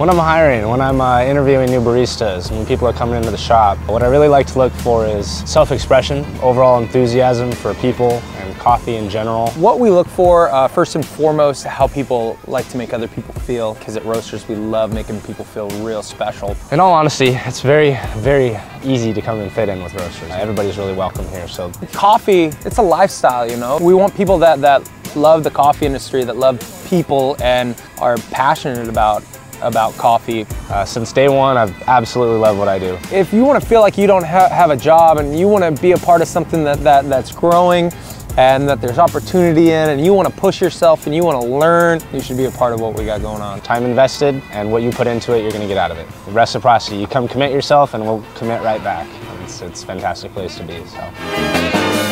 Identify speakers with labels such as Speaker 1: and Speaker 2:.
Speaker 1: When I'm hiring, when I'm uh, interviewing new baristas, when people are coming into the shop, what I really like to look for is self-expression, overall enthusiasm for people and coffee in general.
Speaker 2: What we look for, uh, first and foremost, how people like to make other people feel, because at Roasters we love making people feel real special.
Speaker 1: In all honesty, it's very, very easy to come and fit in with Roasters. Everybody's really welcome here, so.
Speaker 2: Coffee, it's a lifestyle, you know? We want people that, that love the coffee industry, that love people and are passionate about about coffee.
Speaker 1: Uh, since day one, I've absolutely loved what I do.
Speaker 2: If you want to feel like you don't ha have a job and you want to be a part of something that, that, that's growing and that there's opportunity in and you want to push yourself and you want to learn, you should be a part of what we got going on.
Speaker 1: Time invested and what you put into it, you're going to get out of it. Reciprocity, you come commit yourself and we'll commit right back. It's, it's a fantastic place to be. So.